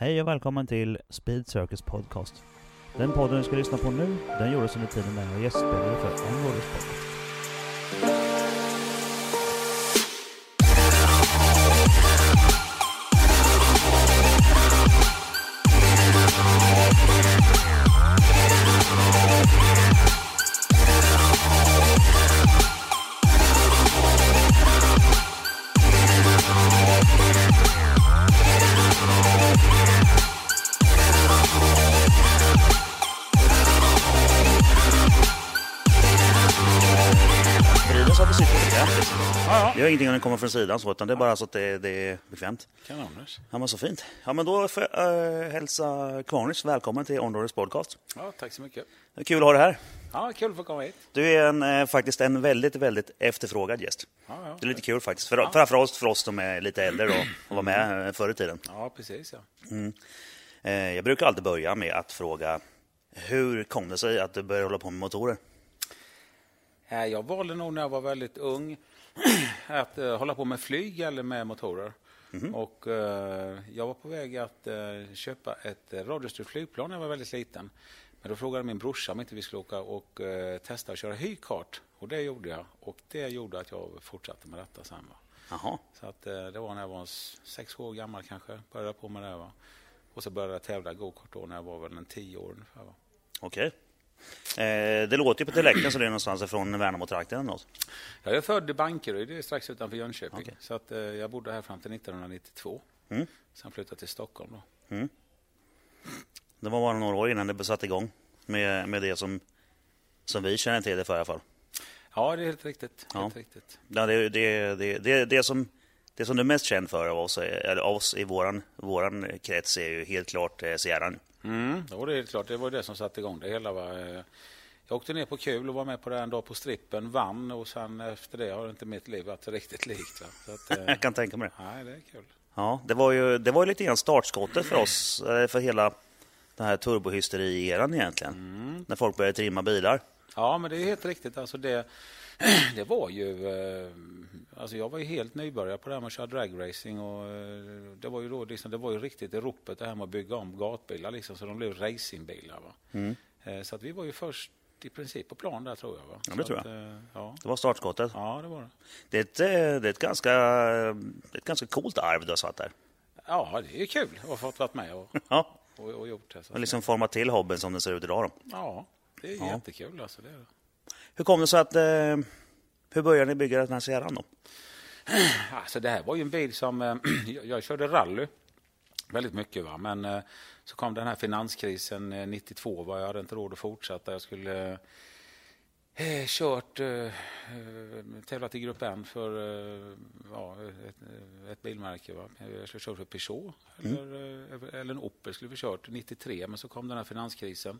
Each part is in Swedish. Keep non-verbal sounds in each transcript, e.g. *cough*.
Hej och välkommen till Speed Circus Podcast. Den podden du ska lyssna på nu, den gjordes under tiden när jag gästspelade för Onroaders Podcast. Gör ingenting om den kommer från sidan så, utan det är bara så att det, det är bekvämt. Kanoners. Ja men så fint. Ja men då får jag äh, hälsa Kvarnis välkommen till Onroaders Podcast. Ja, tack så mycket. Det är kul att ha dig här. Ja, kul att få komma hit. Du är en, eh, faktiskt en väldigt, väldigt efterfrågad gäst. Ja, ja. Det är lite kul faktiskt. För, Framför oss, för oss som är lite äldre då, och var med eh, förr i tiden. Ja, precis. Ja. Eh, Jag brukar alltid börja med att fråga hur kom det sig att du började hålla på med motorer? Jag valde nog när jag var väldigt ung *clears throat* att eh, hålla på med flyg eller med motorer. Och eh, jag var på väg att eh, köpa ett radiostyrt flygplan när jag var väldigt liten. Men då frågade min brorsa om inte vi skulle åka och testa att köra hyrkart. Och det gjorde jag. Och det gjorde att jag fortsatte med detta sen. Va? Jaha, Så att, det var när jag var sex år gammal kanske. Började på med det. Va? Och så började jag tävla gokart då när jag var väl en tio år ungefär. Okej. Eh, Det låter ju på dialekten så det är någonstans ifrån Värnamo-trakten eller något. Jag är född i Bankeryd, det är strax utanför Jönköping. Okej. Så att, eh, jag bodde här fram till 1992. Mm. Sen flyttade till Stockholm. Då. Det var bara några år innan det satte igång med, med det som, som vi känner till det för i alla fall. Ja, det är helt riktigt. Ja. Helt riktigt. Ja, det, det, det, det, det, som, det som du är mest känd för av oss, av oss i våran, våran krets är ju helt klart eh, Sierran. Mm. Jo, det är klart. Det var det som satte igång det hela. Va? Eh, Jag åkte ner på kul och var med på det en dag på strippen, vann och sen efter det har inte mitt liv varit riktigt likt. Va? Så att, eh, *laughs* Jag kan tänka mig det. nej, det är kul. Ja, det var ju, det var lite grann startskottet för oss, eh, för hela den här turbohysteri-eran egentligen. När folk började trimma bilar. Ja, men det är helt riktigt. Alltså det, *clears throat* det var ju... Alltså jag var ju helt nybörjare på det här med att köra dragracing. Och eh, det, var ju då, liksom, det var ju riktigt i ropet det här med att bygga om gatbilar liksom, så de blev racingbilar. Va? Eh, Så att vi var ju först i princip på plan där tror jag. Va? Ja, det Så tror att, eh, ja. Det var startskottet. ja, det var det. Det är ett, det är ett, ganska, ett ganska coolt arv du har satt där. Ja, det är kul att ha fått vara med och, *laughs* Ja, och, och gjort det. Så. och liksom format till hobbyn som den ser ut idag. Då. Ja, det är Ja. jättekul. Alltså, det är det. Hur kom det sig att... Eh, hur började ni bygga den här Sierran då? Alltså det här var ju en bil som... eh, *clears throat* jag, jag körde rally väldigt mycket. Va? Men eh, så kom den här finanskrisen eh, 92. Va? Jag hade inte råd att fortsätta. Jag skulle eh, kört, eh, eh, tävlat i Grupp N för eh, ja, ett, ett bilmärke. Va? Jag skulle köra för Peugeot eller, eh, eller en Opel skulle vi kört 93. Men så kom den här finanskrisen.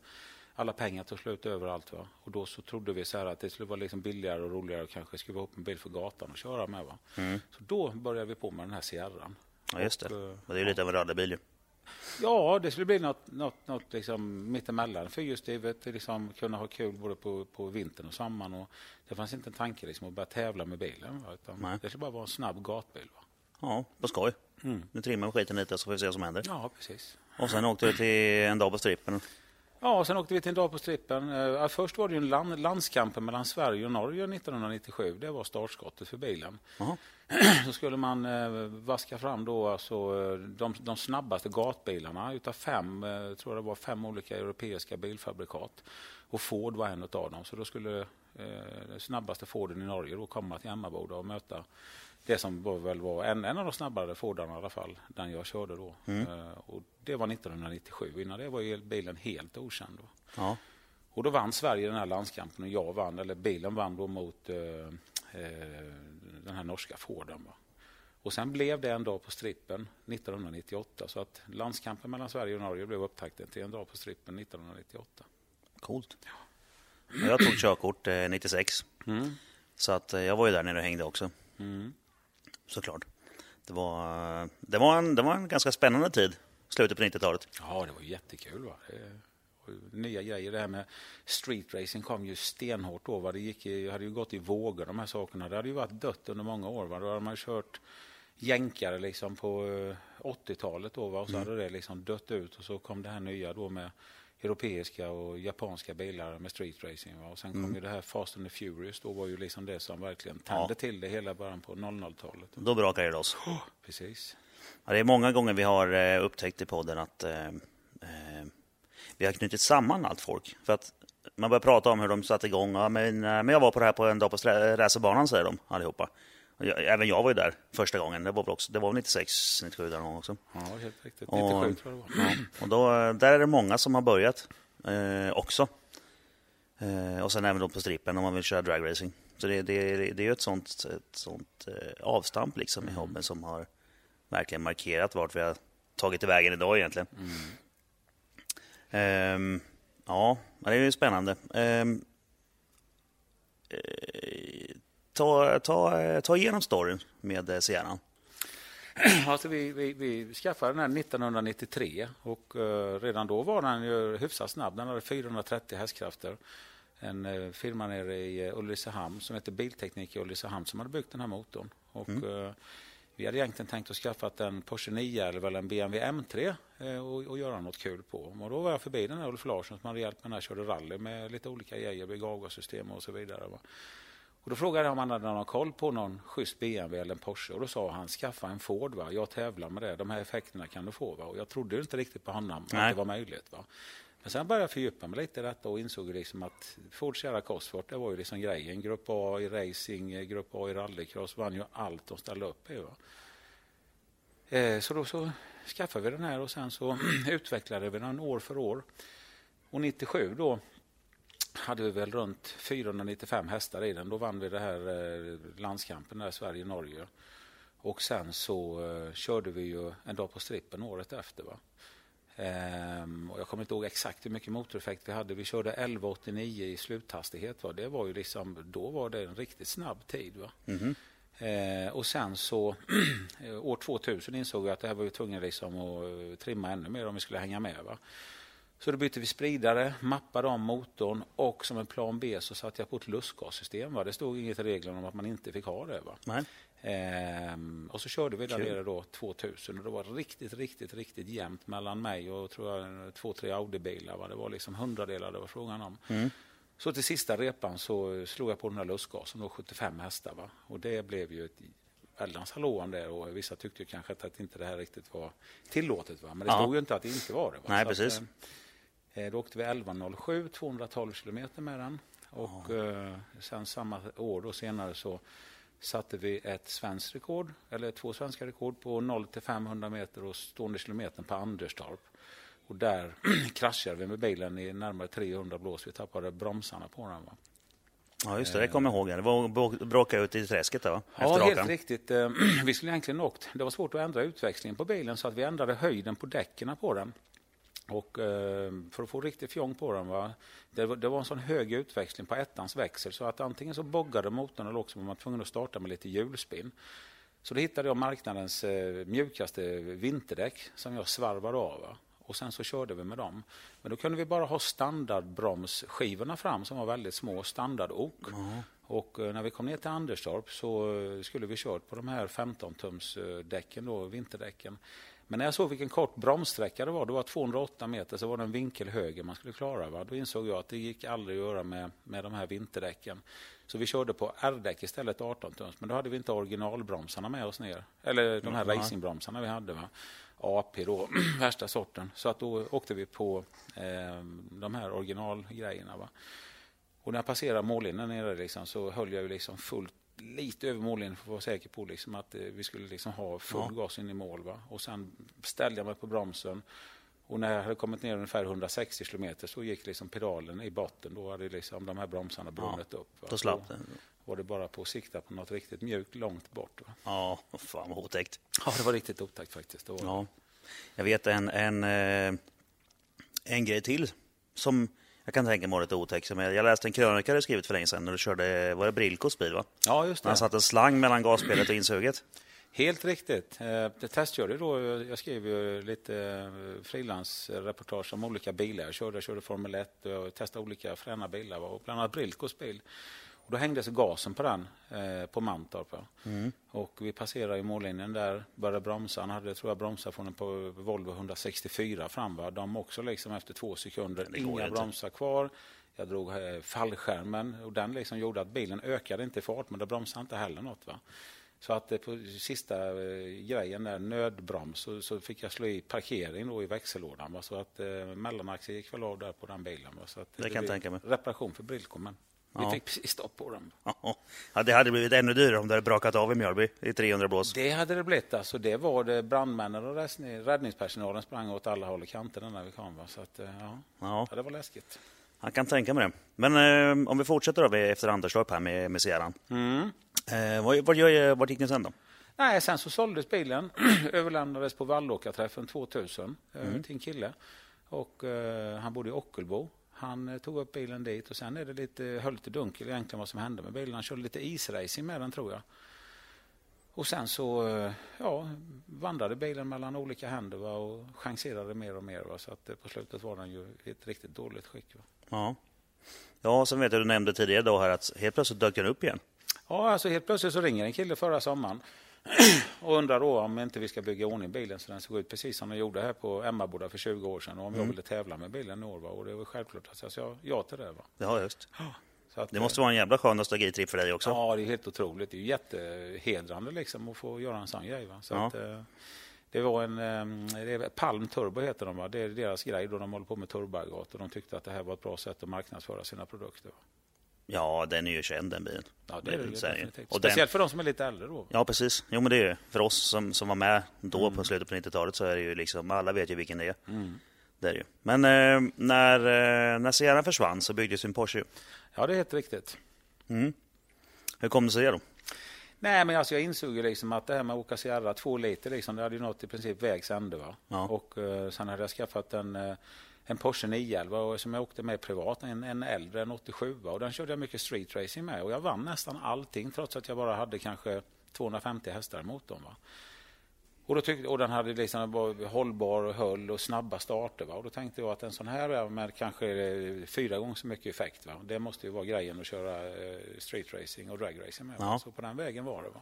Alla pengar tog slut överallt. Va? Och då så trodde vi så här att det skulle vara liksom billigare och roligare och kanske skruva upp en bil för gatan och köra med. Va? Så då började vi på med den här Sierran. Ja, just det. Och, Men det är ju lite av en rallybil ju. Ja, det skulle bli något, något, något liksom mittemellan. Fyrhjulsdrivet, liksom kunna ha kul både på, på vintern och sommaren. Och det fanns inte en tanke liksom att börja tävla med bilen. Va? Utan Nej. det skulle bara vara en snabb gatbil. Va? Ja, på skoj. Nu trimmar vi skiten lite så får vi se vad som händer. Ja, precis. Och sen åkte vi till en dag på strippen. Ja, och sen åkte vi till en dag på strippen. Eh, först var det en land, landskampen mellan Sverige och Norge 1997. Det var startskottet för bilen. Jaha. *clears throat* så skulle man eh, vaska fram då alltså, eh, de, de snabbaste gatbilarna utav fem, eh, tror jag det var fem olika europeiska bilfabrikat. Och Ford var en av dem. Så då skulle eh, snabbaste Forden i Norge då komma till Emmaboda och möta det som var, väl var en, en av de snabbare Fordarna i alla fall, den jag körde då. Eh, och det var 1997. Innan det var bilen helt okänd. Då. Ja. Och då vann Sverige den här landskampen och jag vann, eller bilen vann då mot eh, eh, den här norska Forden. Va? Och sen blev det en dag på strippen 1998 så att landskampen mellan Sverige och Norge blev upptakten till en dag på strippen 1998. Coolt. Jag tog körkort eh, 96. Mm. Så att jag var ju där nere och hängde också. Mm. Såklart. Det var, eh, det var, en, det var en ganska spännande tid. Slutet på 90-talet. Ja, det var jättekul. Va? Nya grejer. Det här med street racing kom ju stenhårt då. Va? Det gick i, hade ju gått i vågor de här sakerna. Det hade ju varit dött under många år. Va? Då hade man kört jänkare liksom på, eh, 80-talet då va? och så Mm. hade det liksom dött ut och så kom det här nya då med europeiska och japanska bilar med street racing. Va? Och sen kom Mm. ju det här Fast and the Furious, då var ju liksom det som verkligen tände Ja. till det hela början på 00-talet. Då brakar det loss. Precis. Ja, det är många gånger vi har eh, upptäckt i podden att eh, eh, vi har knutit samman allt folk. För att man börjar prata om hur de satte igång. Ja, men, eh, men jag var på det här på en dag på racerbanan, säger de allihopa. Jag, även jag var ju där första gången. Det var väl, också, det var väl 96, 97 där någon gång också. Ja, helt riktigt. Och- 97 tror jag det var. Ja, och då, där är det många som har börjat eh, också. Eh, och sen även då på strippen om man vill köra dragracing. Så det, det, det är ju ett sånt, ett sånt eh, avstamp liksom i hobbyn som har verkligen markerat vart vi har tagit vägen idag egentligen. Ehm, ja, det är ju spännande. Eh, ta, ta, ta igenom storyn med eh, Sierran. *clears throat* Alltså vi, vi, vi skaffade den här 1993 och eh, redan då var den ju hyfsat snabb. Den hade 430 hästkrafter. En uh, firma nere i uh, Ulricehamn som heter Bilteknik i Ulricehamn som hade byggt den här motorn. Och, eh, vi hade egentligen tänkt att skaffa en Porsche 911 eller en BMW M3 eh, och, och göra något kul på. Och då var jag förbi den här Ulf Larsson som hade hjälpt mig när jag körde rally med lite olika grejer, bygga avgassystem och så vidare. Va? Och då frågade jag om han hade någon koll på någon schysst BMW eller en Porsche. Och då sa han, skaffa en Ford. Va? Jag tävlar med det. De här effekterna kan du få. Va? Och jag trodde inte riktigt på honom Nej. att det var möjligt. Va? Men sen började jag fördjupa mig lite i detta och insåg liksom att Ford Sierra Cosworth, det var ju liksom grejen. Grupp A i racing, Grupp A i rallycross, vann ju allt de ställde upp i. Eh, så då så skaffade vi den här och sen så *clears throat* utvecklade vi den år för år. Och 97 då hade vi väl runt 495 hästar i den. Då vann vi det här eh, landskampen där Sverige-Norge. Och sen så eh, körde vi ju en dag på strippen året efter. Va? Ehm, och jag kommer inte ihåg exakt hur mycket motoreffekt vi hade. Vi körde 1189 i sluthastighet. Va? Det var ju liksom, då var det en riktigt snabb tid. Va? Eh, och sen så *clears throat* år 2000 insåg jag att det här var vi tvungna liksom att eh, trimma ännu mer om vi skulle hänga med. Va? Så då bytte vi spridare, mappade om motorn och som en plan B så satte jag på ett lustgassystem. Va? Det stod inget i reglerna om att man inte fick ha det. Va? Ehm, och så körde vi där nere då 2000 och det var riktigt, riktigt, riktigt jämnt mellan mig och tror jag, två, tre Audi-bilar. Va? Det var liksom hundradelar det var frågan om. Så till sista repan så slog jag på den här lustgasen, då 75 hästar. Va? Och det blev ju ett väldans hallå om det och vissa tyckte kanske att, inte det här riktigt var tillåtet. Va? Men det Ja. stod ju inte att det inte var det. Va? Nej, Så att, precis. Eh, då åkte vi 11.07, 212 kilometer med den. Och eh, sen samma år då senare så satte vi ett svenskt rekord, eller två svenska rekord på 0 till 500 meter och stående kilometer på Anderstorp. Och där *clears throat* kraschade vi med bilen i närmare 300 blås. Vi tappade bromsarna på den. Va? Ja, just det. Det kommer jag ihåg. Det var bråka ut i träsket va? Ja, helt rakan. riktigt. Eh, *clears throat* Vi skulle egentligen åkt. Det var svårt att ändra utväxlingen på bilen så att vi ändrade höjden på däcken på den. Och eh, för att få riktigt fjong på den, va? Det, var, det var en sån hög utväxling på ettans växel så att antingen så boggade motorn eller också var man tvungen att starta med lite hjulspinn. Så då hittade jag marknadens eh, mjukaste vinterdäck som jag svarvade av. Va? Och sen så körde vi med dem. Men då kunde vi bara ha standardbromsskivorna fram som var väldigt små, standardok. Och eh, när vi kom ner till Anderstorp så skulle vi kört på de här 15-tums eh, däcken då, vinterdäcken. Men när jag såg vilken kort bromssträcka det var, det var 208 meter, så var det en vinkel höger man skulle klara. Va? Då insåg jag att det gick aldrig att göra med, med de här vinterdäcken. Så vi körde på R-däck istället, 18 tums. Men då hade vi inte originalbromsarna med oss ner. Eller de här Nej. racingbromsarna vi hade. Va? AP då, *clears throat* värsta sorten. Så att då åkte vi på eh, de här originalgrejerna. Va? Och när jag passerade mållinjen nere liksom, så höll jag ju liksom fullt lite över mållinjen för att vara säker på liksom att eh, vi skulle liksom ha full Ja. gas in i mål. Va? Och sen ställde jag mig på bromsen. Och när jag hade kommit ner ungefär 160 kilometer så gick liksom pedalen i botten. Då hade liksom de här bromsarna brunnit upp. Va? Då slapp det. var det bara på att sikta på något riktigt mjukt långt bort. Va? Ja, fan vad otäckt. Ja, det var riktigt otäckt faktiskt. Ja. Jag vet en, en, eh, en grej till som jag kan tänka mig var lite otäck. Som jag, jag läste en krönika du skrivit för länge sedan när du körde, var det Brilkos bil va? ja, just det. Han satte en slang mellan gasspelet och insuget. Helt riktigt. Eh, Det testkörde då, jag skrev ju lite eh, frilansreportage om olika bilar. Jag körde, jag körde Formel 1 och jag testade olika fräna bilar, och bland annat Brilkos bil. Och då hängdes gasen på den eh, på Mantorp. Mm. Och vi passerade i mållinjen där, började bromsa. Han hade tror jag bromsar från en på Volvo 164 fram. Va? De också liksom efter två sekunder, inga bromsar kvar. Jag drog eh, fallskärmen och den liksom gjorde att bilen ökade inte i fart men det bromsade inte heller något. Va? Så att eh, på sista eh, grejen där, nödbroms, så, så, fick jag slå i parkering då i växellådan. Va? Så att eh, mellanaxeln gick väl av där på den bilen. Va? Så att det, det kan jag tänka mig. Reparation för Brilco, men vi fick precis stopp på den. *laughs* Ja, det hade blivit ännu dyrare om det hade brakat av i Mjölby i 300 blås. Det hade det blivit. Alltså, det var det brandmännen och räddningspersonalen sprang åt alla håll och kanter när vi kom. Va? Så att, ja. Ja. det var läskigt. Jag kan tänka mig det. Men eh, om vi fortsätter då efter Anderstorp här med, med Sierran. Mm. Eh, vad, vad, gör, vad gick ni sen då? Nej, sen så såldes bilen, *clears throat* överlämnades på Vallåkarträffen 2000 eh, mm. till en kille. Och eh, han bodde i Ockelbo. Han eh, tog upp bilen dit och sen är det lite, höll lite dunkel egentligen vad som hände med bilen. Han körde lite isracing med den tror jag. Och sen så eh, ja, vandrade bilen mellan olika händer va, och chanserade mer och mer. Va, så att eh, på slutet var den ju i ett riktigt dåligt skick. Va. Ja. ja, sen vet jag du nämnde tidigare då här att helt plötsligt dök den upp igen. Ja, alltså helt plötsligt så ringer en kille förra sommaren *clears throat* och undrar då om inte vi ska bygga ordning bilen så den såg ut precis som den gjorde här på Emmaboda för 20 år sedan och om mm. jag ville tävla med bilen i år. Va? Och det var självklart att jag sa ja till det. Va? Ja, just. Att, det måste vara en jävla skön nostalgitripp för dig också. Ja, det är helt otroligt. Det är jättehedrande liksom att få göra en sån grej. Va? Så ja. att, eh, det var en eh, det Palm Turbo heter de. Va? Det är deras grej då de håller på med turboaggregat och de tyckte att det här var ett bra sätt att marknadsföra sina produkter. Va? Ja, den är ju känd den bilen. Ja, det är det, det Och Speciellt den... för de som är lite äldre då. Ja, precis. Jo, men det är ju för oss som, som var med då mm. på slutet på 90-talet så är det ju liksom, alla vet ju vilken det är. Mm. Det är det ju. Men eh, när, eh, när Sierra försvann så byggdes en Porsche. Ja, det är helt riktigt. Mm. Hur kom det sig då? Nej, men alltså jag insåg ju liksom att det här med att åka Sierra två liter, liksom, det hade ju nått i princip vägs ände. Va? Ja. Och eh, sen hade jag skaffat en, eh, en Porsche 911 som jag åkte med privat, en, en äldre, en 87 och den körde jag mycket street racing med och jag vann nästan allting trots att jag bara hade kanske 250 hästar i motorn. Va? Och, då tyckte, och den hade liksom hållbar och höll och snabba starter. Va? Och då tänkte jag att en sån här med kanske fyra gånger så mycket effekt, va? det måste ju vara grejen att köra eh, street racing och drag racing med. Ja. Så på den vägen var det. Va?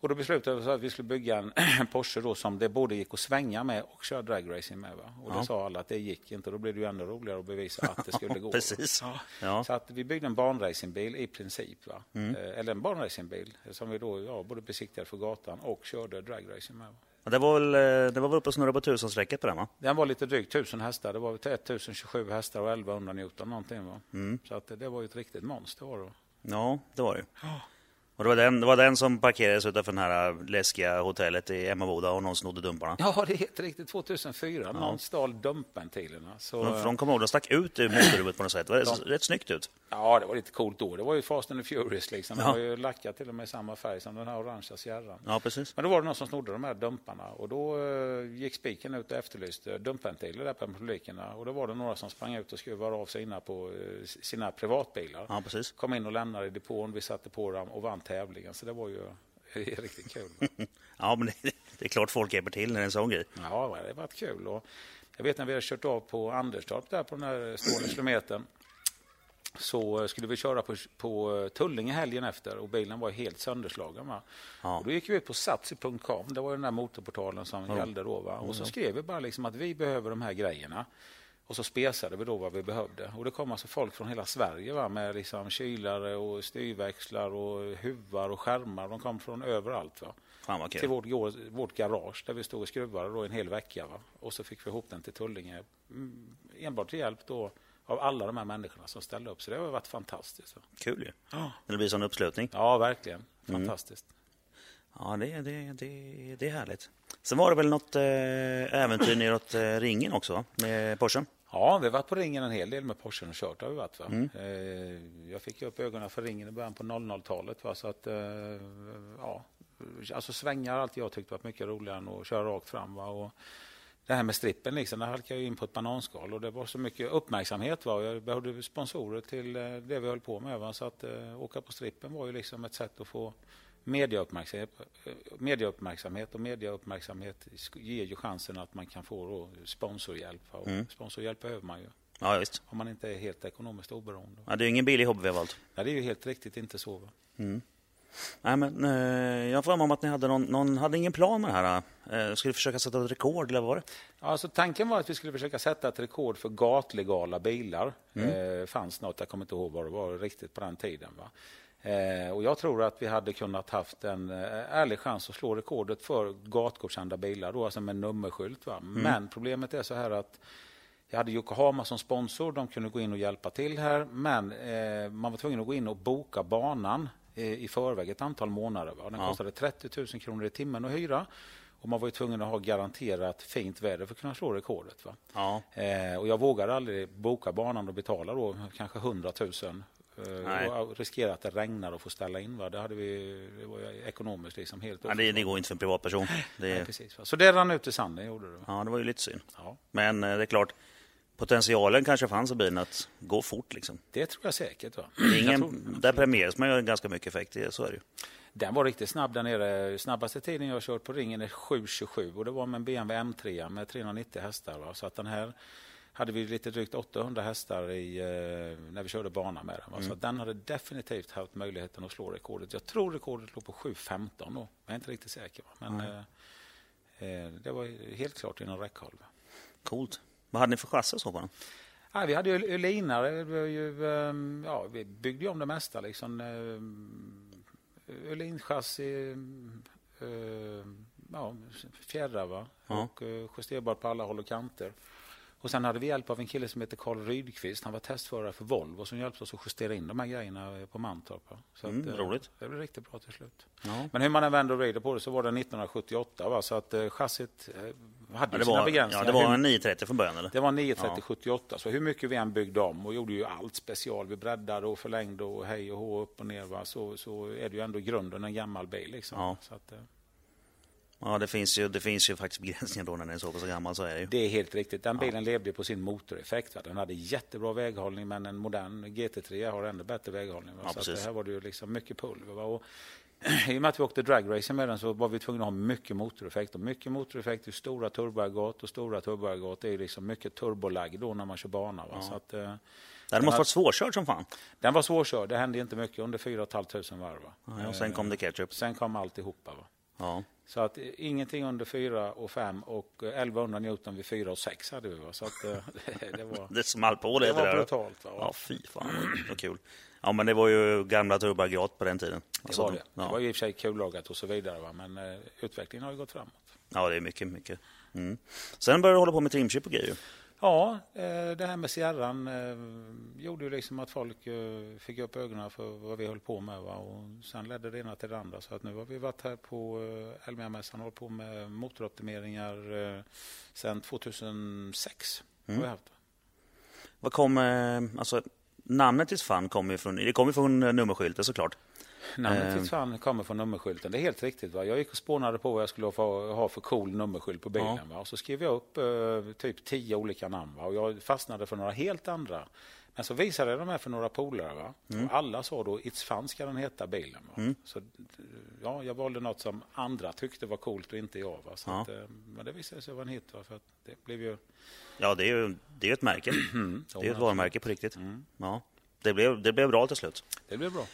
Och då beslutade vi att vi skulle bygga en *clears throat* Porsche då som det både gick att svänga med och köra dragracing med. Va? Och ja. det sa alla att det gick inte. Då blev det ju ännu roligare att bevisa att det skulle *laughs* gå. Precis. Ja. Ja. Så att vi byggde en banracingbil i princip. Va? Mm. Eh, eller en banracingbil som vi då ja, både besiktigade för gatan och körde dragracing med. Va? Det var väl, eh, det var väl uppe och snurrade på tusenstrecket på den va? Den var lite drygt tusen hästar. Det var 1027 hästar och 1100 Newton någonting. Va? Mm. Så att det var ju ett riktigt monster. Var det. Ja, det var det. Och det var, den, det var den som parkerades utanför det här läskiga hotellet i Emmaboda och någon snodde dumparna. Ja, det är helt riktigt. 2004. Ja. Någon stal dumpventilerna. Så... De, de kom ihåg, de stack ut ur motorhuvudet på något sätt. Det var de... rätt snyggt ut. Ja, det var lite coolt då. Det var ju Fast and the Furious liksom. Det var ju lackat till och med i samma färg som den här orangea Sierran. Ja, precis. Men då var det någon som snodde de här dumparna och då uh, gick spiken ut och efterlyste dumpventiler där på publikerna. Och då var det några som sprang ut och skruvade av sig på uh, sina privatbilar. Ja, precis. Kom in och lämnade i depån. Vi satte på dem och vann tävlingen. Så det var ju riktigt kul. *laughs* ja, men det, det, är klart folk hjälper till när det är en sån grej. Ja, det har varit kul. Och jag vet när vi har kört av på Anderstorp där på den här stående kilometern så skulle vi köra på, på Tullinge helgen efter och bilen var helt sönderslagen. Va? Ja. Och då gick vi ut på satsi.com, det var den där motorportalen som ja. gällde då. Va? Och så skrev vi bara liksom att vi behöver de här grejerna. Och så spesade vi då vad vi behövde. Och det kom alltså folk från hela Sverige va? med liksom kylare och styrväxlar och huvar och skärmar. De kom från överallt. Va? Fan till vårt, vårt garage där vi stod och skruvade då en hel vecka. Va? Och så fick vi ihop den till Tullinge. Mm, enbart till hjälp då av alla de här människorna som ställde upp. Så det har varit fantastiskt. Kul ju. Ja. Det blir sån uppslutning. Ja, verkligen. Mm. Fantastiskt. Mm. Ja, det, det, det, det är härligt. Sen var det väl något eh, äventyr neråt eh, ringen också med Porschen? Ja, vi har varit på ringen en hel del med Porschen och kört. Har vi varit, va? Mm. Eh, jag fick upp ögonen för ringen i början på 00-talet. Så att, eh, ja, alltså svängar har alltid jag tyckt varit mycket roligare än att köra rakt fram. Va? Och det här med strippen, liksom, där halkade jag in på ett bananskal och det var så mycket uppmärksamhet. Va? Jag behövde sponsorer till eh, det vi höll på med. Va? Så att åka på strippen var ju liksom ett sätt att få mediauppmärksamhet, eh, mediauppmärksamhet och mediauppmärksamhet ger ju chansen att man kan få sponsorhjälp. Och mm. Sponsorhjälp behöver man ju. Ja, visst. Om man inte är helt ekonomiskt oberoende. Ja, det är ingen billig hobby vi har valt. Ja, det är ju helt riktigt inte så. Va? Nej, men, eh, jag får mig om att ni hade någon, någon hade ingen plan med det här. Eh, skulle försöka sätta ett rekord eller vad var det? Ja, Alltså, tanken var att vi skulle försöka sätta ett rekord för gatlegala bilar. Mm. Eh, fanns något, jag kommer inte ihåg vad det var riktigt på den tiden. Va? Eh, och jag tror att vi hade kunnat haft en eh, ärlig chans att slå rekordet för gatgodkända bilar, då, alltså med nummerskylt. Va? Men problemet är så här att jag hade Yokohama som sponsor, de kunde gå in och hjälpa till här, men eh, man var tvungen att gå in och boka banan eh, i förväg ett antal månader. Va? Den Ja. kostade 30 000 kronor i timmen att hyra och man var ju tvungen att ha garanterat fint väder för att kunna slå rekordet. Va? Ja, Eh, och jag vågade aldrig boka banan och betala då kanske 100 000 Nej. eh, och riskera att det regnar och få ställa in. Va? Det, hade vi, det var ekonomiskt liksom helt ja det, det går inte för en privatperson. *laughs* Nej, Det, precis, va? Så det rann ut i sanden, gjorde det. Ja, det var ju lite synd. Ja, Men eh, det är klart, potentialen kanske fanns i bilen att gå fort. Liksom. det tror jag säkert. Va? Ingen, tror- där premieras man ju ganska mycket effekt, så är det ju. Den var riktigt snabb där nere. Snabbaste tiden jag kört på ringen är 7.27 och det var med en BMW M3 med 390 hästar. Va? Så att den här hade vi lite drygt 800 hästar i, eh, när vi körde bana med den. Va? Så att den hade definitivt haft möjligheten att slå rekordet. Jag tror rekordet låg på 7.15 då. Jag är inte riktigt säker. Va? Men eh, eh, det var helt klart inom räckhåll. Va? Coolt. Vad hade ni för chassi så på den? Ja, vi hade ju Ölinare. Ehm, ja, vi byggde ju om det mesta. Liksom, Ölinchassi, ehm, ja, fjärrar va? Ja. och eh, justerbart på alla håll och kanter. Och sen hade vi hjälp av en kille som heter Karl Rydqvist. Han var testförare för Volvo som hjälpte oss att justera in de här grejerna eh, på Mantorp. Så Mm, att, eh, roligt. Det blev riktigt bra till slut. Ja. Men hur man än vänder och vrider på det så var det 1978. Va? Så att eh, chassit eh, hade Ja, sina var, begränsningar. ja, det var en 930 från början eller? det var 93078, så hur mycket vi än byggde om och gjorde ju allt special, vi breddade och förlängde och hej och hå upp och ner, va? Så, så är det ju ändå i grunden en gammal bil. Liksom. Ja. Så att, eh, Ja, det finns, ju, det finns ju faktiskt begränsningar då när den är så pass gammal, så är det ju. det är helt riktigt. Den bilen levde ju på sin motoreffekt. Va? Den hade jättebra väghållning, men en modern GT3 har ännu bättre väghållning. Va? Ja, så att precis. det här var det ju liksom mycket pulver. Va? Och, *clears throat* I och med att vi åkte dragracing med den så var vi tvungna att ha mycket motoreffekt. Och mycket motoreffekt är stora turboaggregat och stora turboaggregat är liksom mycket turbolagg då när man kör bana. Va? Så att, eh, hade måste varit svårkört som fan. Den var svårkörd, det hände inte mycket under 4 500 varv. Va? Ja, och sen kom det ketchup. Sen kom alltihopa. Va? Ja. Så att eh, ingenting under 4 och 5 och eh, 1100 Newton vid 4 och 6 hade vi. Va? Så att, eh, *laughs* det, det var, Det small på det, det var där. brutalt. Va? Ja, fy fan vad kul. Ja, men det var ju gamla turboaggregat på den tiden. det var det. Ja. Det var ju i och för sig kullagat och så vidare. Va? Men eh, utvecklingen har ju gått framåt. ja, det är mycket, mycket. Mm. Sen började du hålla på med trimchip och grejer. Ja, eh, det här med Sierran eh, gjorde ju liksom att folk eh, fick upp ögonen för vad vi höll på med. Va? Och sen ledde det ena till det andra. Så att nu har vi varit här på Elmia-mässan och hållit på med motoroptimeringar sedan 2006. Har vi haft. Vad kom, alltså, namnet fan kommer ju från, det kommer från nummerskylten såklart. Namnet Eh. till fan kommer från nummerskylten. Det är helt riktigt. Va? Jag gick och spånade på vad jag skulle ha för cool nummerskylt på bilen. Va? Och så skrev jag upp eh, typ tio olika namn. Va? Och jag fastnade för några helt andra. Men så visade jag de här för några polare. Va? Och alla sa då It's Fun ska den heta bilen. Va? Så ja, jag valde något som andra tyckte var coolt och inte jag. Va? Så Ja. att, eh, men det visade sig vara en hit. Va? För det blev ju... Ja, det är ju det är ett märke. *clears throat* Mm. Det är ett varumärke på riktigt. Ja. Det blev, det blev bra till slut. Det blev bra.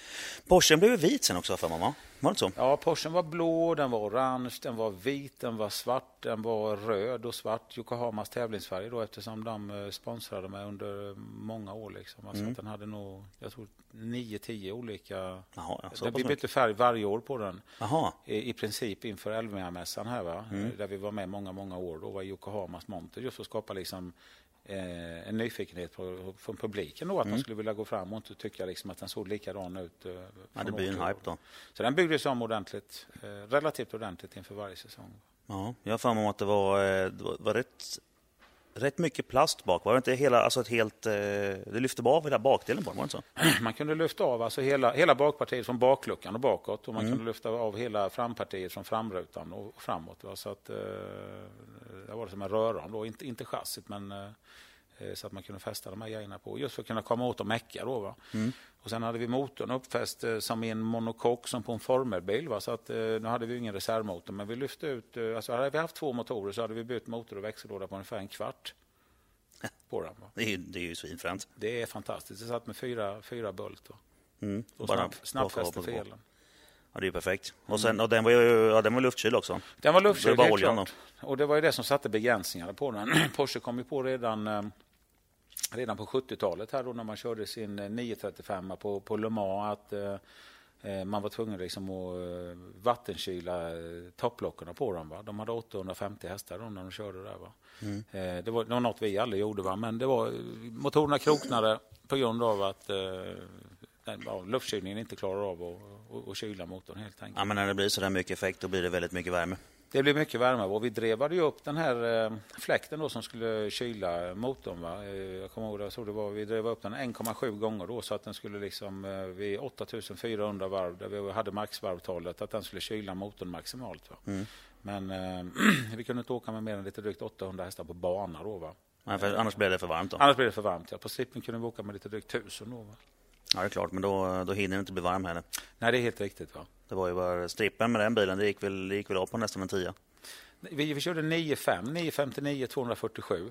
Porschen blev vit sen också för mamma. Var det inte så? Ja, Porschen var blå, den var orange, den var vit, den var svart, den var röd och svart. Yokohamas tävlingsfärg då eftersom de eh, sponsrade mig under många år. Liksom. Alltså att den hade nog, jag tror, 9-10 olika... Jaha, ja, vi bytte färg varje år på den. Jaha. I, i princip inför Elmia-mässan här va. Där vi var med många, många år. Då var Yokohamas monter just för att skapa liksom eh, en nyfikenhet på, från publiken då. Att man skulle vilja gå fram och inte tycka liksom att den såg likadan ut. Eh, Ja, det blir en hype då. Så den byggdes om ordentligt, eh, relativt ordentligt inför varje säsong. Ja, jag har för mig att det var, eh, det var, var rätt, rätt mycket plast bak. Var det inte hela, alltså ett helt, eh, det lyfte bara av hela bakdelen den, var så? Man kunde lyfta av alltså hela, hela bakpartiet från bakluckan och bakåt och man kunde lyfta av hela frampartiet från framrutan och framåt. Va? Så att, eh, det var det som en röran då, inte, inte chassit men eh, eh, så att man kunde fästa de här grejerna på. Just för att kunna komma åt och mecka då. Va? Och sen hade vi motorn uppfäst eh, som i en monokock som på en formelbil. Va? Så att, eh, nu hade vi ju ingen reservmotor men vi lyfte ut, eh, alltså hade vi haft två motorer så hade vi bytt motor och växellåda på ungefär en kvart. *laughs* på den. Va? Det är, det är ju svinfränt. Det är fantastiskt. Det satt med fyra, fyra bult. Va? Mm. Och snabb, snabbfäste felen. Ja, det är ju perfekt. Och, sen, och den var ju ja, den var luftkyld också. Den var Det är luftkyld, bara helt oljan klart. Och det var ju det som satte begränsningarna på den. *clears throat* Porsche kom ju på redan, eh, redan på 70-talet här då när man körde sin eh, 935 på, på Le Mans att eh, eh, man var tvungen liksom att eh, vattenkyla eh, topplocken på dem. Va? De hade 850 hästar då när de körde där. Va? Eh, det, var, det var något vi aldrig gjorde, va? men det var, eh, motorerna kroknade på grund av att eh, den, ja, luftkylningen inte klarar av att, att, att kyla motorn helt enkelt. Ja, men när det blir så där mycket effekt då blir det väldigt mycket värme. Det blev mycket värme och vi drevade ju upp den här eh, fläkten då som skulle kyla motorn. Va? Eh, Jag kommer ihåg jag såg det var, vi drev upp den 1,7 gånger då så att den skulle liksom eh, vid 8400 varv där vi hade maxvarvtalet att den skulle kyla motorn maximalt. Va? Men eh, *clears throat* vi kunde inte åka med mer än lite drygt 800 hästar på bana då. Va? Ja, för annars blir det för varmt då. Annars blev det för varmt. Ja. På strippen kunde vi åka med lite drygt 1000 då. Va? Ja, det är klart, men då, då hinner det inte bli varm heller. Nej, det är helt riktigt. Va? Det var ju bara strippen med den bilen, det gick väl, det gick väl av på nästan en tia. Vi, vi körde 9,5, 959 247.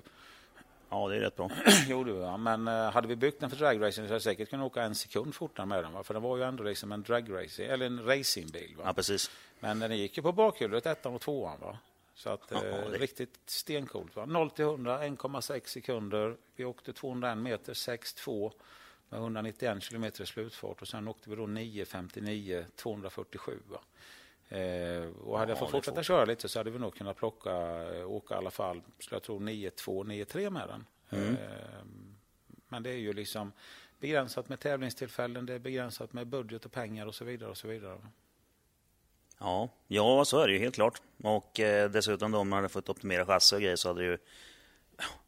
Ja, det är rätt bra. gjorde vi, va? men eh, hade vi byggt den för dragracing så hade jag säkert kunnat åka en sekund fortare med den. Va? För den var ju ändå liksom en dragracing, eller en racingbil. Va? Ja, precis. Men den gick ju på bakhjulet, ettan och tvåan. Va? Så att, eh, Ja, det- riktigt stencoolt. Va? 0 till 100, 1,6 sekunder. Vi åkte 201 meter, 6,2 med 191 kilometer i slutfart och sen åkte vi då 9,59, 247. Va? Eh, och hade Ja, jag fått fortsätta fort. köra lite så hade vi nog kunnat plocka, eh, åka i alla fall, skulle jag tro 9,2, 9,3 med den. Mm. Eh, men det är ju liksom begränsat med tävlingstillfällen, det är begränsat med budget och pengar och så vidare. och så vidare. Ja, ja, så är det ju helt klart. Och eh, dessutom då, om man hade fått optimera chassi och grejer så hade det ju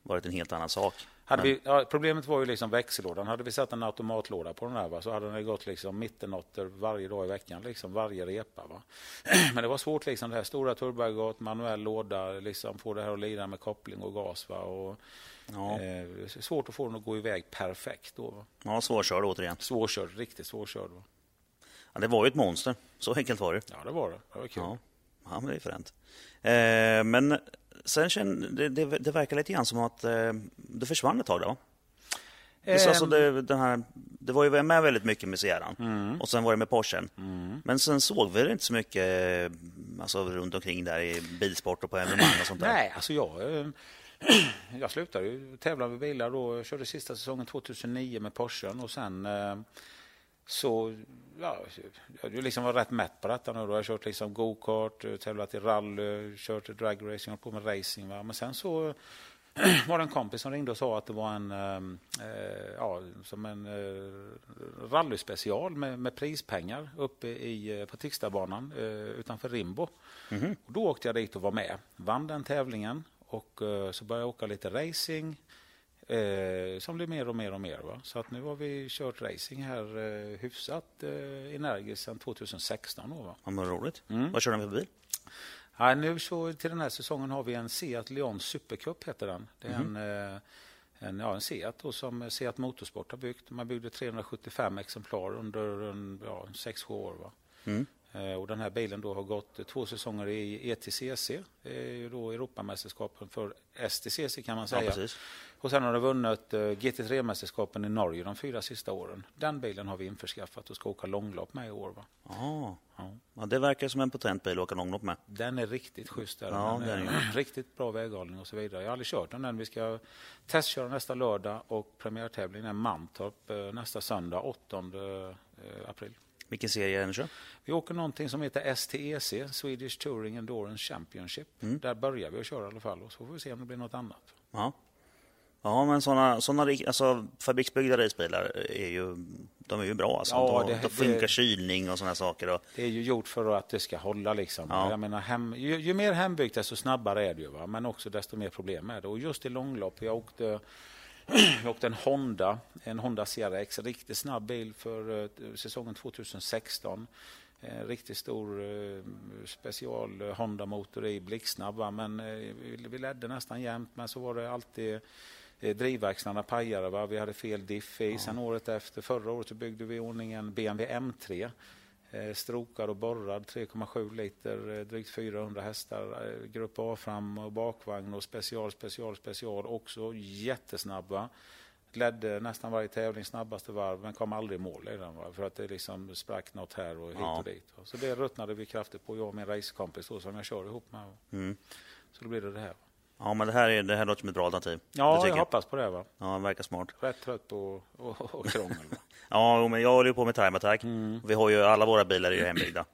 varit en helt annan sak. Hade vi, ja, problemet var ju liksom växellådan. Hade vi satt en automatlåda på den här va, så hade den gått liksom mittenåttor varje dag i veckan, liksom varje repa. Va. *clears throat* Men det var svårt, liksom det här stora turboaggregat, manuell låda, liksom få det här att lira med koppling och gas. Va, och, Ja, eh, svårt att få den att gå iväg perfekt. Då, va. ja svårkörd återigen. Svårkörd, riktigt svårkörd. Va. Ja, det var ju ett monster. Så enkelt var det. Ja, det var det. Det var kul. Ja, ja men det är fränt. Eh, men sen känner det, det, det verkar lite grann som att eh, det försvann ett tag då. Det, alltså det, den här, det var ju med väldigt mycket med Sierran Mm. och sen var det med Porschen. Men sen såg vi det inte så mycket eh, alltså, runt omkring där i bilsport och på evenemang och sånt där. Nej, alltså jag, eh, *clears throat* jag slutade ju tävla med bilar då. Jag körde sista säsongen 2009 med Porschen och sen eh, så, ja, jag liksom var rätt mätt på detta nu då. Jag har kört liksom go-kart, eh, tävlat i rally, kört dragracing, hållit på med racing. Va? Men sen så *clears throat* var det en kompis som ringde och sa att det var en, eh, eh, ja, som en eh, rallyspecial med, med prispengar uppe i, eh, på Tixtabanan eh, utanför Rimbo. Och då åkte jag dit och var med, vann den tävlingen och eh, så började jag åka lite racing eh, som blev mer och mer och mer. Va? Så att nu har vi kört racing här eh, hyfsat eh, energiskt sedan 2016. Då, va? Ja, men roligt. Mm. Vad kör den för bil? Ja, nu så till den här säsongen har vi en Seat Leon Supercup heter den. Det är en, eh, en, ja, en Seat då, som Seat Motorsport har byggt. Man byggde 375 exemplar under en, ja, 6-7 år. Va? Mm. Eh, Och den här bilen då har gått två säsonger i ETCC, det är ju då Europamästerskapen för STCC kan man Ja, säga. precis. Och sen har den vunnit eh, GT3-mästerskapen i Norge de fyra sista åren. Den bilen har vi införskaffat och ska åka långlopp med i år. Va? Ja. Ja. ja, det verkar som en potent bil att åka långlopp med. Den är riktigt schysst. Där. Ja, den är är den *clears throat* riktigt bra väghållning och så vidare. Jag har aldrig kört den än. Vi ska testköra nästa lördag och premiärtävlingen är Mantorp eh, nästa söndag 8 eh, april. Vilken serie är den kör? Vi åker någonting som heter STEC, Swedish Touring Endurance Championship. Mm. Där börjar vi att köra i alla fall och så får vi se om det blir något annat. Ja. Ja, men sådana, såna, alltså, fabriksbyggda racebilar är ju, de är ju bra. Alltså. Ja, de, det- de funkar det- kylning och sådana saker. Och, Det är ju gjort för att det ska hålla. Liksom. Ja. Jag menar, hem, ju, ju mer hembyggt desto snabbare är det ju. Va? Men också desto mer problem är det. Och just i långlopp, jag åkte, *clears throat* jag åkte en Honda, en Honda CRX, en riktigt snabb bil för eh, säsongen 2016. En riktigt stor eh, special eh, Honda-motor i blixtsnabb. Men eh, vi ledde nästan jämt, men så var det alltid eh, drivverkstäderna pajade. Va? Vi hade fel diff i. Sen året efter, förra året, så byggde vi i ordning en BMW M3. Eh, strokad och borrad 3,7 liter, eh, drygt 400 hästar. Eh, grupp A fram och bakvagn och special, special, special. Också jättesnabba. Ledde nästan varje tävling snabbaste varv men kom aldrig i mål i den. Va? För att det liksom sprack något här och hit Ja. och dit. Va? Så det ruttnade vi kraftigt på, jag och min racekompis då, som jag kör ihop med. Mm. Så då blir det det här. Ja, men det här, är, det här låter som ett bra alternativ. Ja, tycker jag hoppas på det. Va? Ja, det verkar smart. Rätt trött på och, och krångel. *laughs* Ja, men jag håller ju på med time attack. Mm. Vi har ju alla våra bilar är ju hembyggda.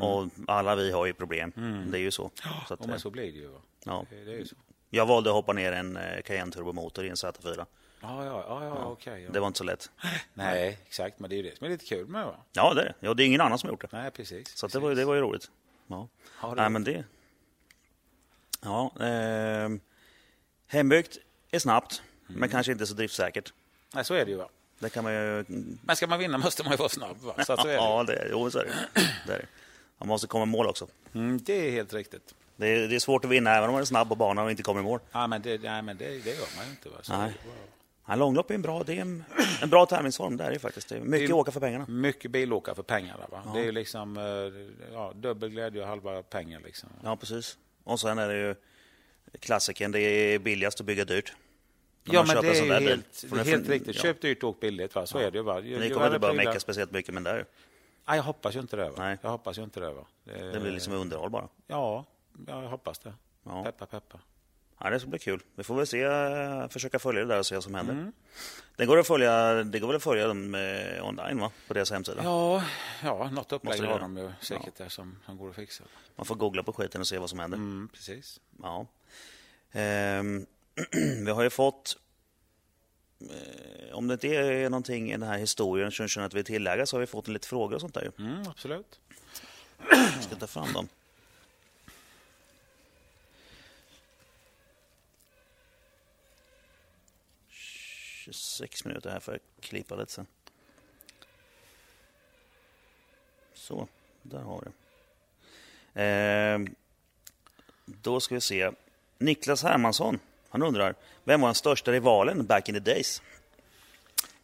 Och alla vi har ju problem. Det är ju så. så, att, Ja, men så blir det ju. Va? ja. Det, det är ju så. Jag valde att hoppa ner en eh, Cayenne turbomotor i en Z4. Ja, ja, ja, ja, okej. ja. Det var inte så lätt. *laughs* Nej, exakt. Men det är ju det som är lite kul med va? Ja, det är det. Ja, det är ingen annan som har gjort det. Nej, precis. Så att det, var, det var ju roligt. Ja, Ja, det Nej, men det... Ja, eh, hembyggt är snabbt, Mm. men kanske inte så driftsäkert. Nej, så är det ju. Va? Det kan man ju... Men ska man vinna måste man ju vara snabb. Va? Så så är det. *laughs* Ja, det är, jo, så är det. det, är det. Man måste komma i mål också. Mm, det är helt riktigt. Det är, det är svårt att vinna även om man är snabb på banan och inte kommer i mål. Ja, men det, nej, men det, det gör man ju inte. Va? Så Nej. bra. Ja, långlopp är en bra, det är en, en bra tävlingsform. Det är faktiskt. Det är mycket Det är- åka för pengarna. Mycket bilåka för pengarna. Va? Det är liksom eh, ja, dubbel glädje och halva pengar. Liksom. Ja, precis. Och sen är det ju klassikern, det är billigast att bygga dyrt. När Ja, men det är där helt, det är helt riktigt. ja. Köp dyrt och billigt. Va? Så är det ju. Va? Ju- Ni kommer inte prylar- mecka speciellt mycket med det. här. Nej, jag hoppas ju inte det. Va? Nej. Jag hoppas ju inte det. Va? Det blir liksom underhåll bara. Ja, ja, jag hoppas det. Ja. Peppa, peppa. Ja, det ska bli kul. Vi får väl se, eh, försöka följa det där och se vad som händer. Mm. Det går att följa, det går väl att följa dem eh, online va? På deras hemsida. Ja, ja något upplägg har de ju säkert där som, som går att fixa. Man får googla på skiten och se vad som händer. Mm, precis. Ja. Ehm, *clears throat* vi har ju fått, eh, om det inte är någonting i den här historien som känner att vi är tillägga så har vi fått en lite frågor och sånt där. ju. Mm, absolut. Jag ska ta fram dem. ...26 minuter här för att klippa lite sen. Så, där har vi det. Ehm, då ska vi se. Niklas Hermansson, han undrar... ...vem var den största rivalen back in the days?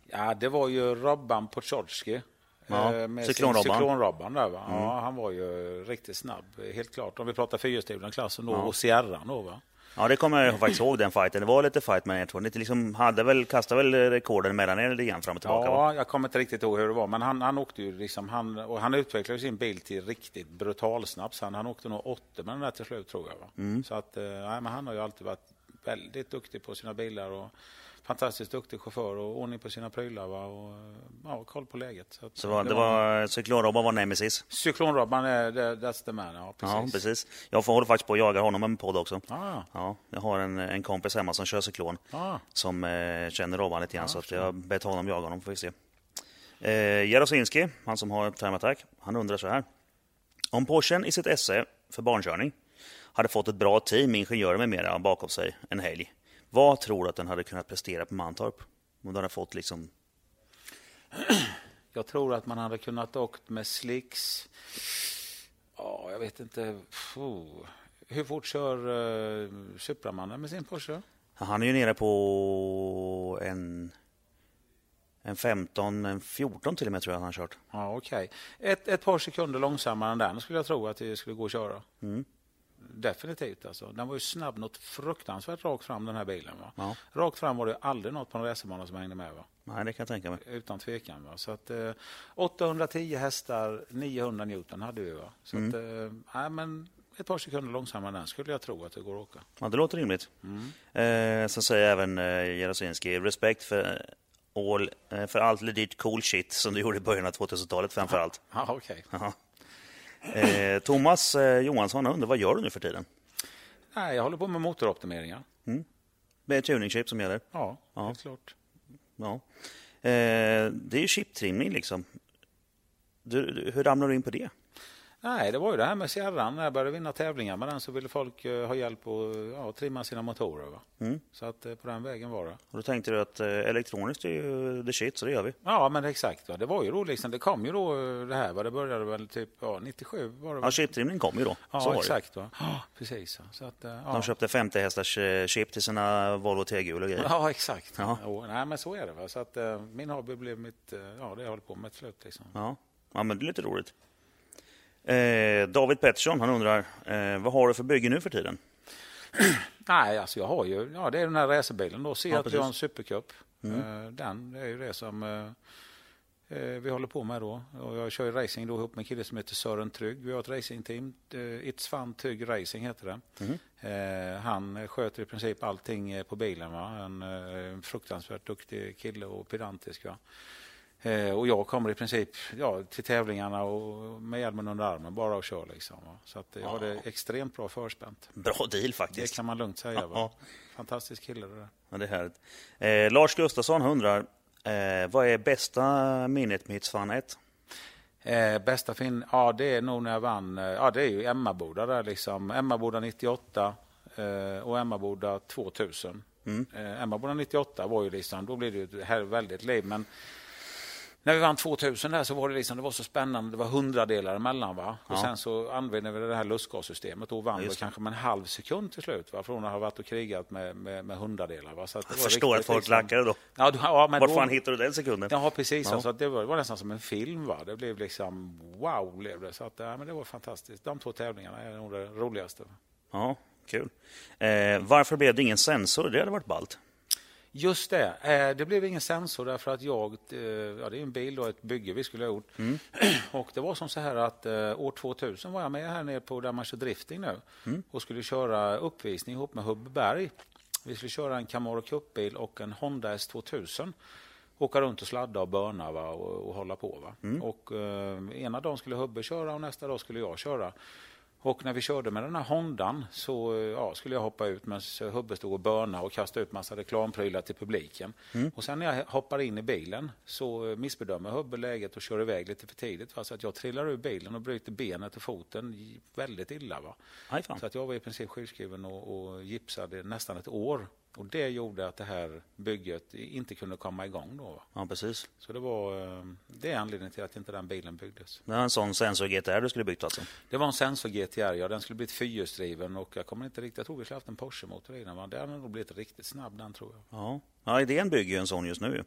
Ja, det var ju Robban Potsorski. Ja, eh, med cyklon-Robban. där, va? Ja, han var ju riktigt snabb, helt klart. Om vi pratar fyrhjulsdriven-klassen då, och Sierran då, va? Ja, det kommer jag faktiskt ihåg den fighten. Det var lite fight med er två. Ni liksom hade väl, kastade väl rekorden mellan er lite grann fram och tillbaka? va? Ja, jag kommer inte riktigt ihåg hur det var, men han, han åkte ju liksom, han, och han utvecklade sin bil till riktigt brutalsnabb. Så han, han åkte nog 80 med den där till slut tror jag. Va? Mm. Så att, eh, nej, men han har ju alltid varit väldigt duktig på sina bilar och fantastiskt duktig chaufför och ordning på sina prylar va? och ja, koll på läget. Så, Så var, det var, cyklonrobban var nemesis. Cyklonrobban är det, that's the man, ja precis. Ja, precis. Jag får- håller faktiskt på att jaga honom med en podd också. Ah, Ja, jag har en, en kompis hemma som kör cyklon. ah. Som eh, känner Robban lite grann. så att jag har bett honom jaga honom, får vi se. Eh, Jarosinski, han som har Time Attack, han undrar så här. Om Porschen i sitt esse för barnkörning hade fått ett bra team, ingenjörer med mera bakom sig en helg. Vad tror du att den hade kunnat prestera på Mantorp? Om den hade fått liksom... Jag tror att man hade kunnat åkt med slicks. Ja, jag vet inte. Puh. Hur fort kör uh, Supramannen med sin Porsche? Han är ju nere på en... En 15, en 14 till och med tror jag han har kört. Ja, okej. Ett, ett par sekunder långsammare än den skulle jag tro att det skulle gå att köra. Mm. Definitivt alltså. Den var ju snabb något fruktansvärt rakt fram den här bilen. Va? Ja. Rakt fram var det aldrig något på en racerbana som hängde med. Va? Nej, det kan jag tänka mig. Utan tvekan. Va? Så att, eh, 810 hästar, 900 Newton hade vi. Va? Så att, eh, nej, men ett par sekunder långsammare än den skulle jag tro att det går att åka. Ja, det låter rimligt. Eh, sen säger även eh, Jarosinski, respekt för, all, eh, för allt legit cool shit som du gjorde i början av 2000-talet framför allt. *laughs* Ja, okej. Jaha. Eh, Thomas eh, Johansson undrar, vad gör du nu för tiden? Nej, jag håller på med motoroptimeringar. Det är tuning chip som gäller. Ja, Ja. helt klart. Ja. Eh, det är ju chiptrimning liksom. Du, du, hur ramlar du in på det? Nej, det var ju det här med Sierran. När jag började vinna tävlingar med den så ville folk eh, ha hjälp att ja, trimma sina motorer. Mm. Så att eh, på den vägen var det. Och då tänkte du att eh, elektroniskt är ju the shit, så det gör vi. Ja, men exakt. Va? Det var ju då liksom, det kom ju då det här. Va? Det började väl typ ja, 97 var det Ja, väl? chiptrimning kom ju då. Ja, så exakt. Va? Ja, precis. Så att, ja. De köpte 50 hästars chip till sina Volvo T-hjul och grejer. Ja, exakt. Ja. Jo, nej, men så är det. Va? Så att, min hobby blev mitt, ja, det jag håller på med till slut. Liksom. Ja. ja, men det är lite roligt. Eh, David Pettersson han undrar, eh, vad har du för bygge nu för tiden? *clears throat* Nej, alltså jag har ju, ja det är den här racerbilen då. Seat precis. Leon Supercup. Eh, Den är ju det som eh, eh, vi håller på med då. Och jag kör racing då ihop med en kille som heter Sören Trygg. Vi har ett racingteam. eh, It's Fun Trygg Racing heter det. Eh, Han sköter i princip allting på bilen. Va? En fruktansvärt duktig kille och pedantisk. Va? Eh, Och jag kommer i princip ja, till tävlingarna och med hjälmen under armen bara och kör. Liksom, va? Så att jag har det extremt bra förspänt. Bra deal Det faktiskt. kan man lugnt säga. Ja. Fantastisk kille det där. Ja, det är härligt. Eh, Lars Gustafsson undrar, eh, vad är bästa minnet med Hits Fun 1? Eh, bästa fin, ja det är nog när jag vann, eh, ja det är ju Emmaboda där liksom. Emmaboda 98 eh, och Emmaboda 2000. Eh, Emmaboda 98 var ju liksom, då blev det ju ett här väldigt liv. Men när vi vann 2000 där så var det liksom, det var så spännande. Det var hundradelar emellan va. Och sen så använde vi det här lustgassystemet och vann vi det. kanske med en halv sekund till slut. Va? Från att ha varit och krigat med, med, med hundradelar. Va? Så att det Jag var förstår att riktigt folk liksom- lackade då. Ja, du- ja, men Var då- fan hittade du den sekunden? Ja, precis. Ja. Alltså, det, var, det var nästan som en film. Va? Det blev liksom wow. Blev det. Så att, ja, men det var fantastiskt. De två tävlingarna är nog det roligaste. Ja, kul. Eh, varför blev det ingen sensor? Det hade varit ballt. Just det. Eh, det blev ingen sensor därför att jag, eh, ja det är en bil och ett bygge vi skulle ha gjort. *clears throat* Och det var som så här att eh, år 2000 var jag med här nere på där man kör drifting nu och skulle köra uppvisning ihop med Hubbe Berg. Vi skulle köra en Camaro Cup-bil och en Honda S2000. Åka runt och sladda och börna va, och, och hålla på. Va? Och, eh, ena dagen skulle Hubbe köra och nästa dag skulle jag köra. Och när vi körde med den här Hondan så eh, ja, skulle jag hoppa ut medan Hubbe stod och börna och kastade ut massa reklamprylar till publiken. Och sen när jag hoppar in i bilen så eh, missbedömer Hubbe läget och kör iväg lite för tidigt. Va? Så att jag trillar ur bilen och bryter benet och foten väldigt illa. Va? Så att jag var i princip sjukskriven och, och gipsade nästan ett år. Och det gjorde att det här bygget inte kunde komma igång då. Ja, precis. Så det var eh, det är anledningen till att inte den bilen byggdes. Det var en sån sensor GTR du skulle byggt alltså? Det var en Sensor GTR, ja. Den skulle blivit fyrhjulsdriven och jag kommer inte riktigt, jag tror vi skulle haft en Porsche-motor i den. Den hade nog blivit riktigt snabb den tror jag. Ja, ja idén bygger ju en sån just nu.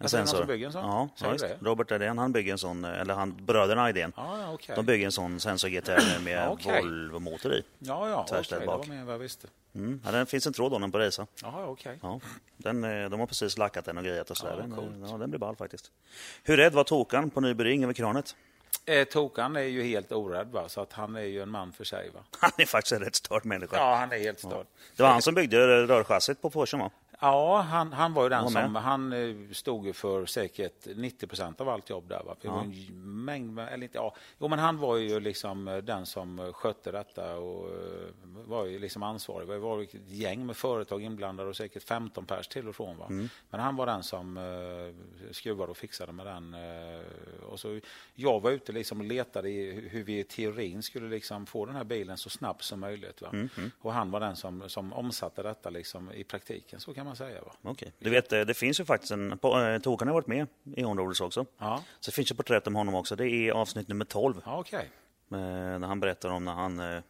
En det någon som en sån? Ja, ja det? Robert Edén, han bygger en sån, eller han, bröderna Idén. Ja, ja okej. De bygger en sån sensor GTR med Ja, okej. Volvo-motor i. Ja, ja, okej. Det bak. var mer vad visste. Mm. Ja, den finns en tråd om den på Resa. Okej. Ja, den, eh, de har precis lackat den och grejat och sådär. Ja, den, eh, ja, den blir ball faktiskt. Hur rädd var Tokan på Nyby Ring över kranet? Eh, Tokan är ju helt orädd, va? så att han är ju en man för sig. Va? *laughs* Han är faktiskt en rätt störd människa. Ja, han är helt störd. Det var han som byggde rörchassit på Porschen va? Ja, han, han var ju den som, han eh, stod ju för säkert 90 procent av allt jobb där. Va? Det var en mängd, eller inte, ja, jo men han var ju liksom eh, den som eh, skötte detta och var ju liksom ansvarig. Det var ett gäng med företag inblandade och säkert 15 pers till och från. Va? Mm. Men han var den som skruvade och fixade med den. Och så, jag var ute liksom och letade i hu- hur vi i teorin skulle liksom få den här bilen så snabbt som möjligt. Va? Mm, Och han var den som, som omsatte detta liksom i praktiken, så kan man säga. Va? Okej. Du vet, eh, det finns ju faktiskt en... eh, Tokan har varit med i Rules också. Ja, Så det finns ju porträtt om honom också. Det är avsnitt nummer 12. ja okej. eh, När han berättar om när han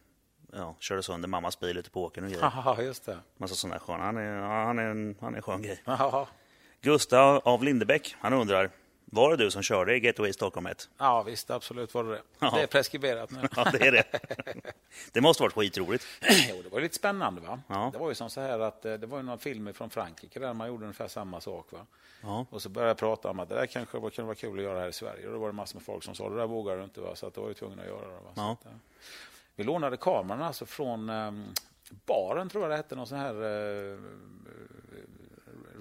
ja, körde sönder mammas bil ute på åkern och grejer. *laughs* Ja, just det. Massa sådana där skön. Han är, han är en, han är en skön grej. Gustav av Lindebäck, han undrar. Var det du som körde i Gateway Stockholm 1? ja visst, absolut var det det. Ja. Det är preskriberat nu. Ja, det är det. *laughs* Det måste varit skitroligt. jo, det var lite spännande. va? Ja. Det var ju som så här att eh, det var ju någon film från Frankrike där man gjorde ungefär samma sak. Va? Ja. Och så började jag prata om att det där kanske var- kunde vara kul att göra här i Sverige. Och då var det massor med folk som sa det där vågar du inte. Va? Så att då var jag tvungen att göra det. Va? Ja. att, eh, vi lånade kameran alltså från ehm, baren, tror jag det hette, någon sån här eh,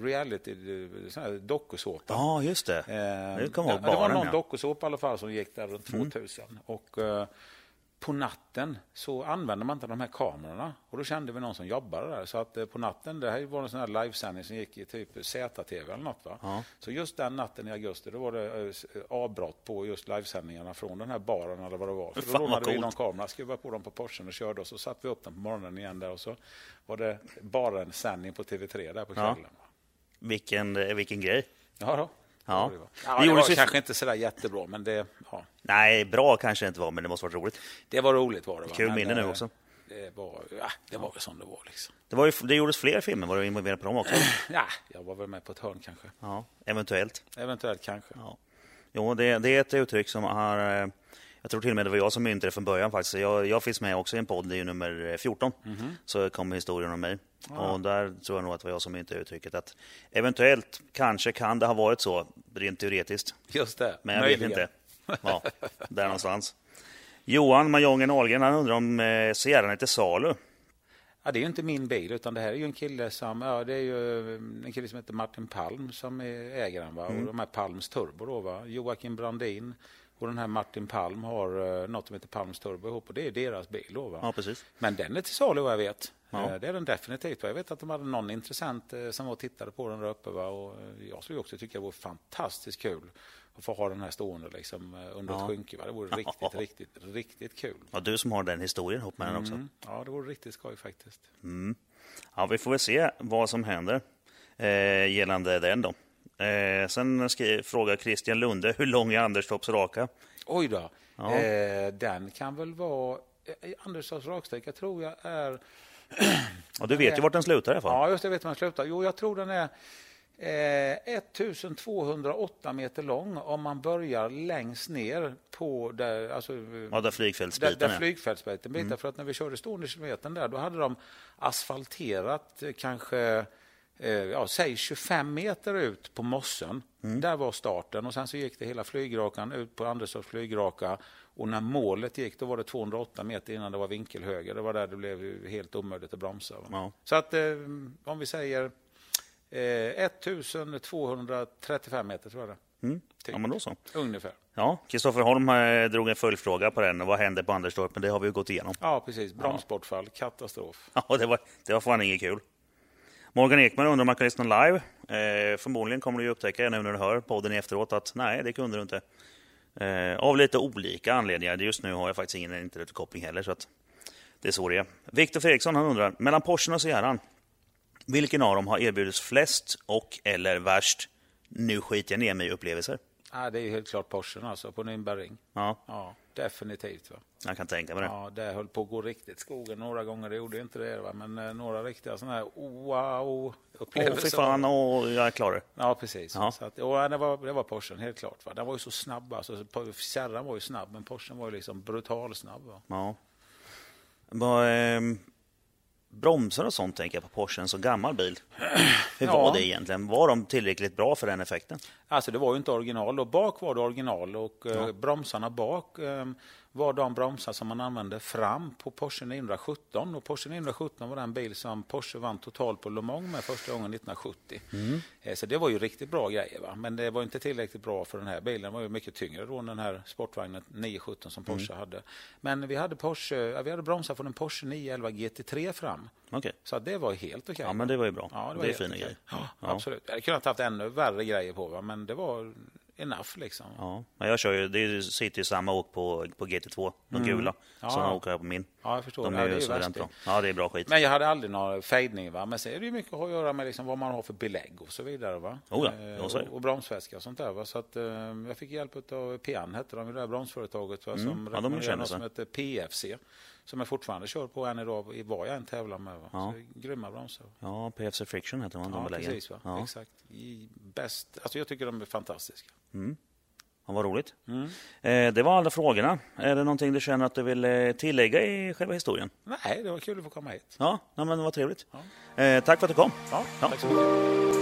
reality, eh, sån här dokusåpa. Ja, just det. Eh, Det kommer ihåg det var någon ja. Mm. dokusåpa i alla fall som gick där runt 2000. Och eh, på natten så använde man inte de här kamerorna. Och då kände vi någon som jobbade där. Så att eh, på natten, det här var en sån här livesändning som gick i typ ZTV eller något. Va? Ja. Så just den natten i augusti då var det eh, avbrott på just livesändningarna från den här baren eller vad det var. Så Fan, då lånade vi någon kamera, skruvade på dem på Porschen och körde och så satte vi upp den på morgonen igen där och så var det bara en sändning på TV3 där på Ja. kvällen. va. Vilken, eh, vilken grej. Ja, då. Ja. Det, var. Det Ja, det, var kanske inte sådär jättebra, men det, ja, Nej, bra kanske det inte var, men det måste varit roligt. det var roligt. Var det, va? Kul minne nu eh, också. Det var, ja, det var väl som det var. Liksom. Det, var ju, det gjordes fler filmer, var du involverad på dem också? *clears throat* Ja, jag var väl med på ett hörn kanske. Ja, eventuellt. Eventuellt kanske. Ja. Jo, det, det är ett uttryck som har... eh, Jag tror till och med det var jag som myntade det från början faktiskt. Jag, jag finns med också i en podd, det är ju nummer 14. Mhm. Så kommer historien om mig. Och där tror jag nog att det var jag som myntade uttrycket att eventuellt, kanske kan det ha varit så, rent teoretiskt. Just det. Men jag Möjligen. vet inte. Ja, *laughs* där någonstans. Johan Majongen Ahlgren, han undrar om eh, Sierran är till salu. Ja, det är ju inte min bil, utan det här är ju en kille som, ja, det är ju en kille som heter Martin Palm som är ägaren. Va? Mm. Och de här Palms Turbo då, va? Joakim Brandin och den här Martin Palm har eh, något som heter Palms Turbo ihop och det är deras bil då. Ja, precis. Men den är till salu vad jag vet. Ja. Eh, Det är den definitivt. Jag vet att de hade någon intressent eh, som var och tittade på den där uppe. Va? Och eh, jag skulle också tycka det vore fantastiskt kul att få ha den här stående liksom, under Ja. ett skynke. Va? Det vore *laughs* riktigt, riktigt, riktigt kul. Ja, du som har den historien ihop med den också. Mm. Ja, det vore riktigt skoj faktiskt. Ja, vi får väl se vad som händer eh, gällande den då. Eh, sen skri- frågar Christian Lunde, hur lång är Anderstorps raka? Oj då. Ja. Eh, den kan väl vara... Eh, Anderssons raksträcka tror jag är... Ja, du vet ju vart den slutar i alla fall. Ja, just det. vet man slutar. Jo, jag tror den är eh, 1208 meter lång om man börjar längst ner på där, alltså, Ja, där där, flygfältsbiten där är. flygfältsbiten mm. För att när vi körde stående kilometern där, då hade de asfalterat eh, kanske eh, ja, säg 25 meter ut på mossen. Mm. Där var starten och sen så gick det hela flygrakan ut på Anderstorps flygraka. Och när målet gick, då var det 208 meter innan det var vinkelhöger. Det var där det blev helt omöjligt att bromsa. Ja. Så att eh, om vi säger eh, 1235 meter tror jag det Mm. Typ. Ja, men då så. Ungefär. Ja, Kristoffer Holm eh, drog en följdfråga på den. Vad hände på Anderstorp? Men det har vi ju gått igenom. Ja, precis. Bromsbortfall, katastrof. Ja, *laughs* det var, det var fan inget kul. Morgan Ekman undrar om man kan lyssna live. Eh, förmodligen kommer du ju upptäcka nu när du hör podden efteråt att nej, det kunde du inte. Eh, av lite olika anledningar. Just nu har jag faktiskt ingen internetkoppling heller. Så att det är så det är. Viktor Fredriksson han undrar, mellan Porschen och Sierran, vilken av dem har erbjudits flest och eller värst nu skiter jag ner mig-upplevelser? Ja, det är ju helt klart Porschen alltså, på Nürnbergring. Ja, Ja, definitivt. Va? jag kan tänka mig det. Ja, det höll på att gå riktigt skogen några gånger. Det gjorde inte det, va? men eh, några riktiga sådana här wow-upplevelser. Åh, fy fan, och jag är klar. Ja, precis. Ja. Så att, och det, var, det var Porschen, helt klart. Va? Den var ju så snabb. Alltså, Kärran var ju snabb, men Porschen var ju liksom brutal snabb. Va? Ja. Vad, ehm, bromsar och sånt tänker jag på Porsche, en så gammal bil. Hur Ja. var det egentligen? Var de tillräckligt bra för den effekten? Alltså det var ju inte original. Och bak var det original och eh, bromsarna bak eh, var de bromsar som man använde fram på Porsche 917. Och Porsche 917 var den bil som Porsche vann totalt på Le Mans med första gången 1970. Eh, så det var ju riktigt bra grejer. Va? Men det var inte tillräckligt bra för den här bilen. Den var ju mycket tyngre då än den här sportvagnen 917 som Porsche hade. Men vi hade, Porsche, vi hade bromsar från en Porsche 911 GT3 fram. Okej. Så det var helt okej. Ja, men det var ju bra. Ja, det, var är helt fina grejer. Ja, Ja. Absolut. Jag hade kunnat haft ännu värre grejer på, va? men det var enough liksom. Ja. Men jag kör ju, det sitter ju samma åk på, på GT2, de gula, Mm. Ja. som åker på min. Ja, jag förstår. De Ja, är det är suveränt bra. Ja, det är bra skit. Men jag hade aldrig någon fejdning. Va? Men sen är det ju mycket att göra med liksom vad man har för belägg och så vidare. Va? Oh ja, Eh, jag säger. och, och bromsväska och sånt där. Va? Så att, eh, jag fick hjälp av Pian, hette de, det där bromsföretaget. Va? Som Mm. Ja, de kända något som heter PFC. Som jag fortfarande kör på än idag, i vad jag än tävlar med. Va? Ja. Så, grymma bromsar. Ja, PFC Friction heter man, de Ja, beläggen. precis. Va? Ja. Exakt. I bäst. Alltså, jag tycker de är fantastiska. Ja, vad roligt. Mm. Eh, det var alla frågorna. Är det någonting du känner att du vill eh, tillägga i själva historien? Nej, det var kul att få komma hit. Ja, men vad trevligt. Ja. Eh, tack för att du kom. Ja. Tack så mycket.